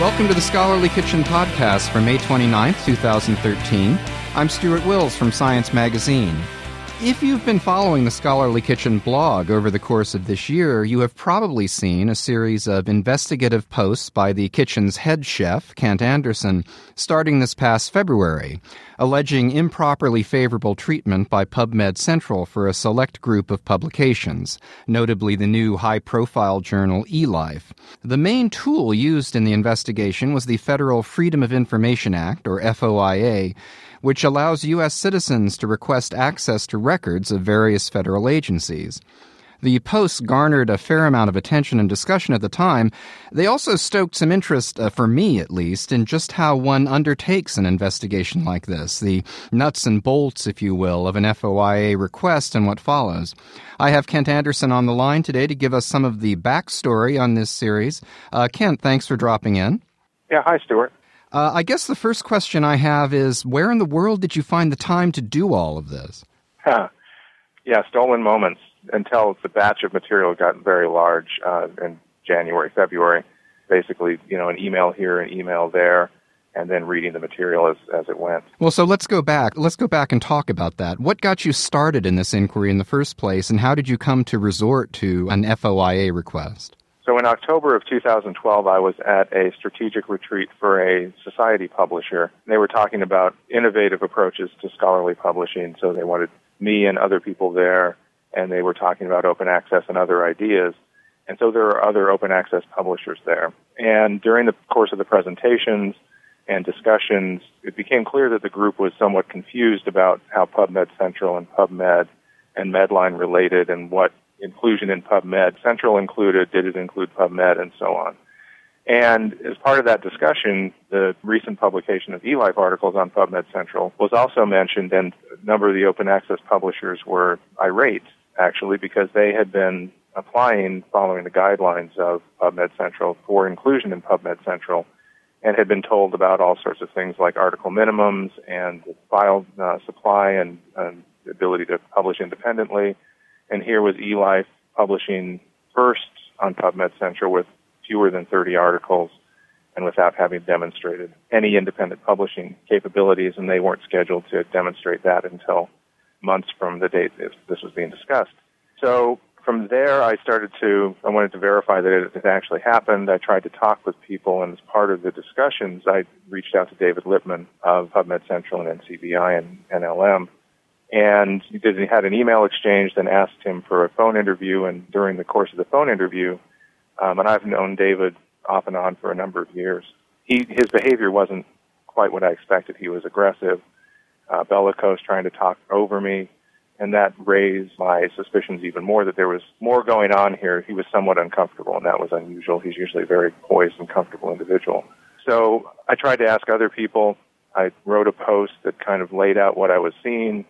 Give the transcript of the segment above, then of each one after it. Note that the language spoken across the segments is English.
Welcome to the Scholarly Kitchen podcast for May 29th, 2013. I'm Stewart Wills from Science Magazine. If you've been following the Scholarly Kitchen blog over the course of this year, you have probably seen a series of investigative posts by the kitchen's head chef, Kent Anderson, starting this past February, alleging improperly favorable treatment by PubMed Central for a select group of publications, notably the new high profile journal eLife. The main tool used in the investigation was the Federal Freedom of Information Act, or FOIA which allows U.S. citizens to request access to records of various federal agencies. The posts garnered a fair amount of attention and discussion at the time. They also stoked some interest, uh, for me at least, in just how one undertakes an investigation like this, the nuts and bolts, if you will, of an FOIA request and what follows. I have Kent Anderson on the line today to give us some of the backstory on this series. Uh, Kent, thanks for dropping in. Yeah, hi, Stewart. Uh, I guess the first question I have is where in the world did you find the time to do all of this? Huh. Yeah, stolen moments until the batch of material got very large uh, in January, February. Basically, you know, an email here, an email there, and then reading the material as, as it went. Well, so let's go back. Let's go back and talk about that. What got you started in this inquiry in the first place, and how did you come to resort to an FOIA request? So in October of 2012, I was at a strategic retreat for a society publisher. They were talking about innovative approaches to scholarly publishing. So they wanted me and other people there, and they were talking about open access and other ideas. And so there are other open access publishers there. And during the course of the presentations and discussions, it became clear that the group was somewhat confused about how PubMed Central and PubMed and Medline related and what inclusion in PubMed. Central included, did it include PubMed, and so on. And as part of that discussion, the recent publication of eLife articles on PubMed Central was also mentioned, and a number of the open access publishers were irate, actually, because they had been applying following the guidelines of PubMed Central for inclusion in PubMed Central and had been told about all sorts of things like article minimums and file uh, supply and, and the ability to publish independently and here was eLife publishing first on PubMed Central with fewer than 30 articles and without having demonstrated any independent publishing capabilities, and they weren't scheduled to demonstrate that until months from the date this was being discussed. So from there, I started to, I wanted to verify that it had actually happened. I tried to talk with people, and as part of the discussions, I reached out to David Lipman of PubMed Central and NCBI and NLM and he did he had an email exchange, then asked him for a phone interview. And during the course of the phone interview, um, and I've known David off and on for a number of years, he his behavior wasn't quite what I expected. He was aggressive, uh, bellicose, trying to talk over me, and that raised my suspicions even more that there was more going on here. He was somewhat uncomfortable, and that was unusual. He's usually a very poised and comfortable individual. So I tried to ask other people. I wrote a post that kind of laid out what I was seeing,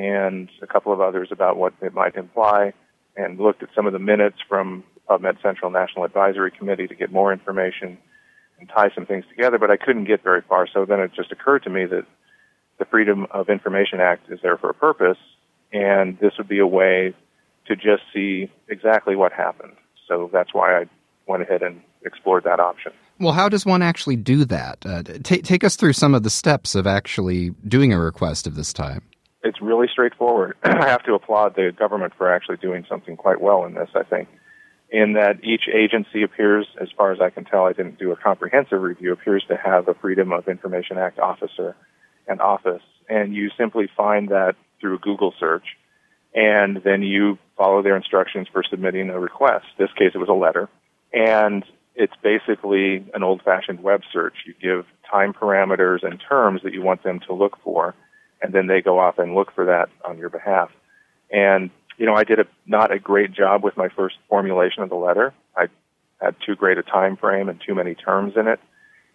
and a couple of others about what it might imply, and looked at some of the minutes from PubMed Central National Advisory Committee to get more information and tie some things together, but I couldn't get very far. So then it just occurred to me that the Freedom of Information Act is there for a purpose, and this would be a way to just see exactly what happened. So that's why I went ahead and explored that option. Well, how does one actually do that? Uh, t- take us through some of the steps of actually doing a request of this type it's really straightforward. I have to applaud the government for actually doing something quite well in this, I think. In that each agency appears, as far as I can tell, I didn't do a comprehensive review, appears to have a Freedom of Information Act officer and office. And you simply find that through a Google search. And then you follow their instructions for submitting a request. In this case, it was a letter. And it's basically an old fashioned web search. You give time parameters and terms that you want them to look for and then they go off and look for that on your behalf. And you know, I did a not a great job with my first formulation of the letter. I had too great a time frame and too many terms in it.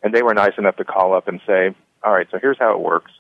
And they were nice enough to call up and say, "All right, so here's how it works.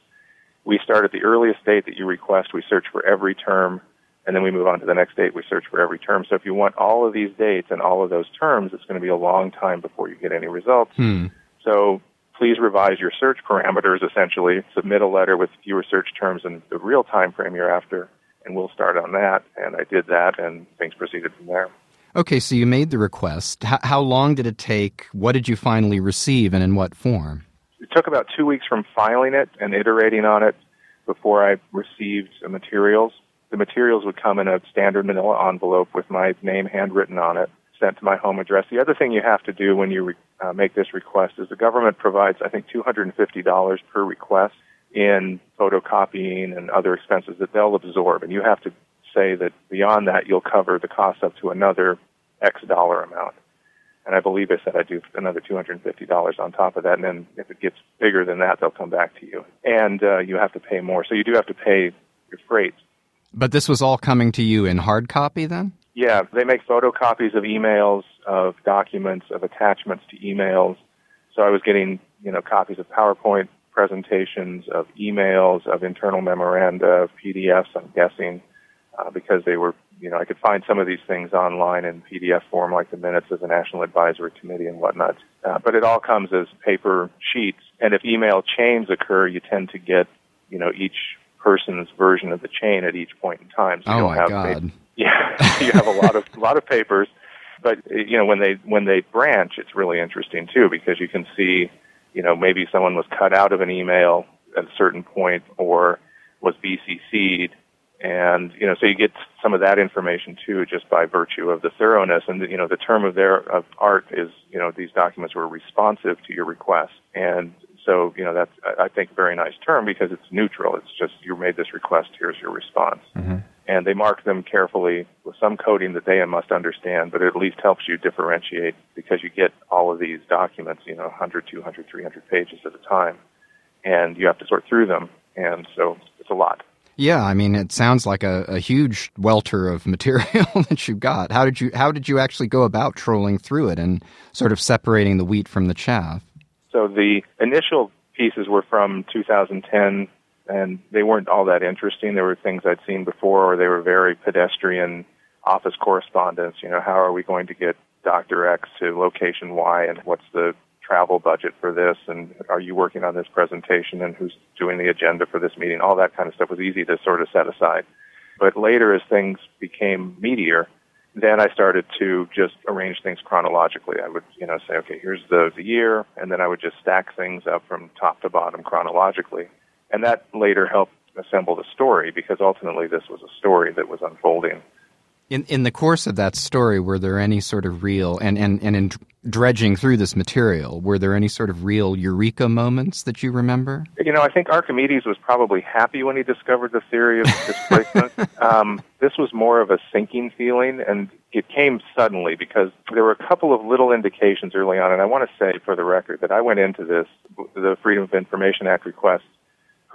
We start at the earliest date that you request. We search for every term, and then we move on to the next date. We search for every term. So if you want all of these dates and all of those terms, it's going to be a long time before you get any results. Hmm. So please revise your search parameters essentially, submit a letter with fewer search terms and the real time frame you're after, and we'll start on that. And I did that, and things proceeded from there. Okay, so you made the request. H- how long did it take? What did you finally receive, and in what form? It took about two weeks from filing it and iterating on it before I received the materials. The materials would come in a standard manila envelope with my name handwritten on it, sent to my home address. The other thing you have to do when you re- uh, make this request is the government provides, I think, $250 per request in photocopying and other expenses that they'll absorb. And you have to say that beyond that, you'll cover the cost up to another X dollar amount. And I believe I said I'd do another $250 on top of that. And then if it gets bigger than that, they'll come back to you. And uh, you have to pay more. So you do have to pay your freight. But this was all coming to you in hard copy then? Yeah, they make photocopies of emails, of documents, of attachments to emails. So I was getting, you know, copies of PowerPoint presentations, of emails, of internal memoranda, of PDFs, I'm guessing, uh, because they were, you know, I could find some of these things online in PDF form, like the minutes of the National Advisory Committee and whatnot. Uh, but it all comes as paper sheets. And if email chains occur, you tend to get, you know, each person's version of the chain at each point in time. So oh you don't my have God. Yeah, you have a lot of a lot of papers, but you know when they when they branch, it's really interesting too because you can see, you know, maybe someone was cut out of an email at a certain point or was BCC'd and you know so you get some of that information too just by virtue of the thoroughness. And you know the term of their of art is you know these documents were responsive to your request. And so you know that's i think a very nice term because it's neutral. It's just you made this request here's your response. Mm-hmm. And they mark them carefully with some coding that they must understand but it at least helps you differentiate because you get all of these documents you know 100 200 300 pages at a time and you have to sort through them and so it's a lot yeah, I mean, it sounds like a, a huge welter of material that you got. How did you how did you actually go about trolling through it and sort of separating the wheat from the chaff? So the initial pieces were from 2010, and they weren't all that interesting. There were things I'd seen before, or they were very pedestrian office correspondence. You know, how are we going to get Dr. X to location Y, and what's the travel budget for this and are you working on this presentation and who's doing the agenda for this meeting all that kind of stuff was easy to sort of set aside but later as things became meatier then I started to just arrange things chronologically. I would, you know, say, okay, here's the, the year, and then I would just stack things up from top to bottom chronologically. And that later helped assemble the story because ultimately this was a story that was unfolding in in the course of that story, were there any sort of real and, and, and in dredging through this material, were there any sort of real eureka moments that you remember? You know, I think Archimedes was probably happy when he discovered the theory of displacement. um, this was more of a sinking feeling, and it came suddenly because there were a couple of little indications early on. And I want to say, for the record, that I went into this, the Freedom of Information Act request,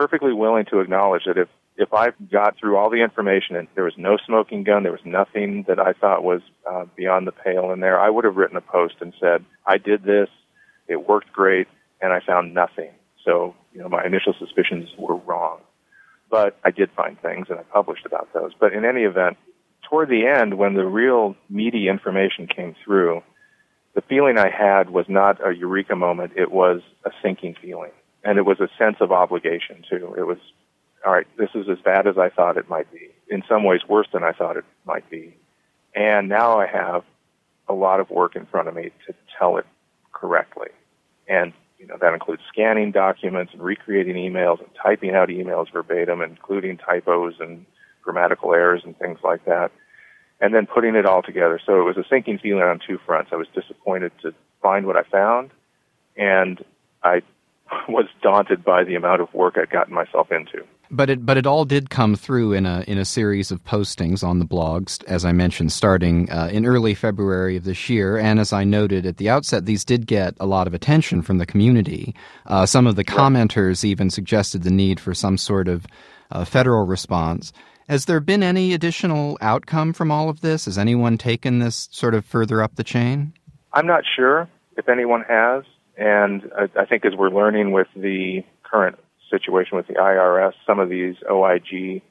perfectly willing to acknowledge that if if I got through all the information and there was no smoking gun, there was nothing that I thought was uh, beyond the pale in there, I would have written a post and said, I did this, it worked great, and I found nothing. So, you know, my initial suspicions were wrong. But I did find things and I published about those. But in any event, toward the end, when the real meaty information came through, the feeling I had was not a eureka moment, it was a sinking feeling. And it was a sense of obligation too. It was all right, this is as bad as I thought it might be. In some ways, worse than I thought it might be. And now I have a lot of work in front of me to tell it correctly. And, you know, that includes scanning documents and recreating emails and typing out emails verbatim, including typos and grammatical errors and things like that. And then putting it all together. So it was a sinking feeling on two fronts. I was disappointed to find what I found, and I was daunted by the amount of work I'd gotten myself into. But it but it all did come through in a in a series of postings on the blogs, as I mentioned, starting uh, in early February of this year. And as I noted at the outset, these did get a lot of attention from the community. Uh, some of the commenters even suggested the need for some sort of uh, federal response. Has there been any additional outcome from all of this? Has anyone taken this sort of further up the chain? I'm not sure if anyone has. And I, I think as we're learning with the current situation with the IRS, some of these OIG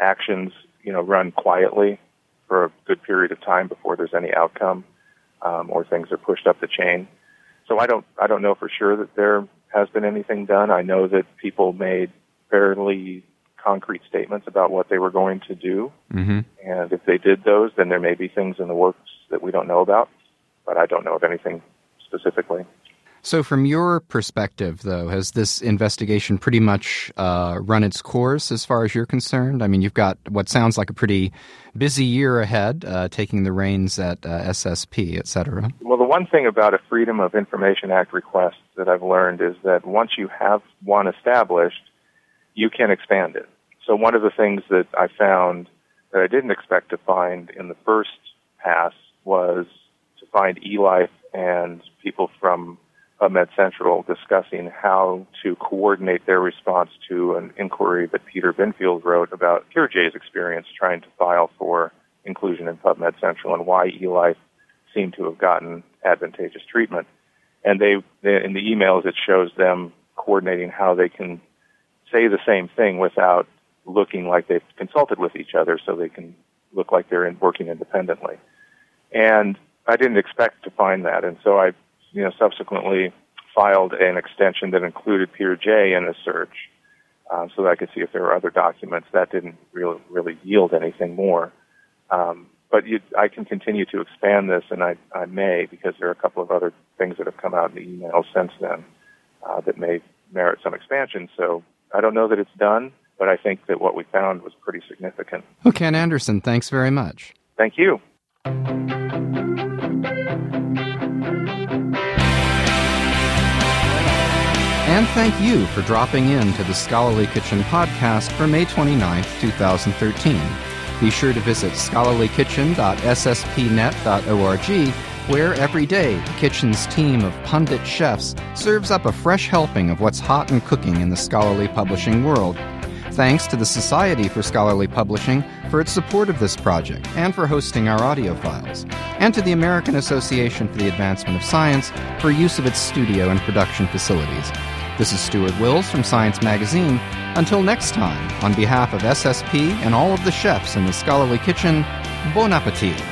actions, you know, run quietly for a good period of time before there's any outcome, um, or things are pushed up the chain. So I don't, I don't know for sure that there has been anything done. I know that people made fairly concrete statements about what they were going to do, mm-hmm. and if they did those, then there may be things in the works that we don't know about, but I don't know of anything specifically. So, from your perspective, though, has this investigation pretty much uh, run its course as far as you're concerned? I mean, you've got what sounds like a pretty busy year ahead, uh, taking the reins at uh, SSP, et cetera. Well, the one thing about a Freedom of Information Act request that I've learned is that once you have one established, you can expand it. So, one of the things that I found that I didn't expect to find in the first pass was to find eLife and people from PubMed Central discussing how to coordinate their response to an inquiry that Peter Binfield wrote about PeerJ's experience trying to file for inclusion in PubMed Central and why eLife seemed to have gotten advantageous treatment. And they, in the emails, it shows them coordinating how they can say the same thing without looking like they've consulted with each other so they can look like they're in, working independently. And I didn't expect to find that. And so I you know, subsequently filed an extension that included PeerJ in the search, um, so that I could see if there were other documents. That didn't really really yield anything more. Um, but you, I can continue to expand this, and I, I may because there are a couple of other things that have come out in the emails since then uh, that may merit some expansion. So I don't know that it's done, but I think that what we found was pretty significant. Well, Kent Anderson, thanks very much. Thank you. And thank you for dropping in to the Scholarly Kitchen podcast for May 29th, 2013. Be sure to visit scholarlykitchen.sspnet.org, where every day the kitchen's team of pundit chefs serves up a fresh helping of what's hot and cooking in the scholarly publishing world. Thanks to the Society for Scholarly Publishing for its support of this project and for hosting our audio files, and to the American Association for the Advancement of Science for use of its studio and production facilities. This is Stewart Wills from Science Magazine. Until next time, on behalf of SSP and all of the chefs in the Scholarly Kitchen, bon appetit.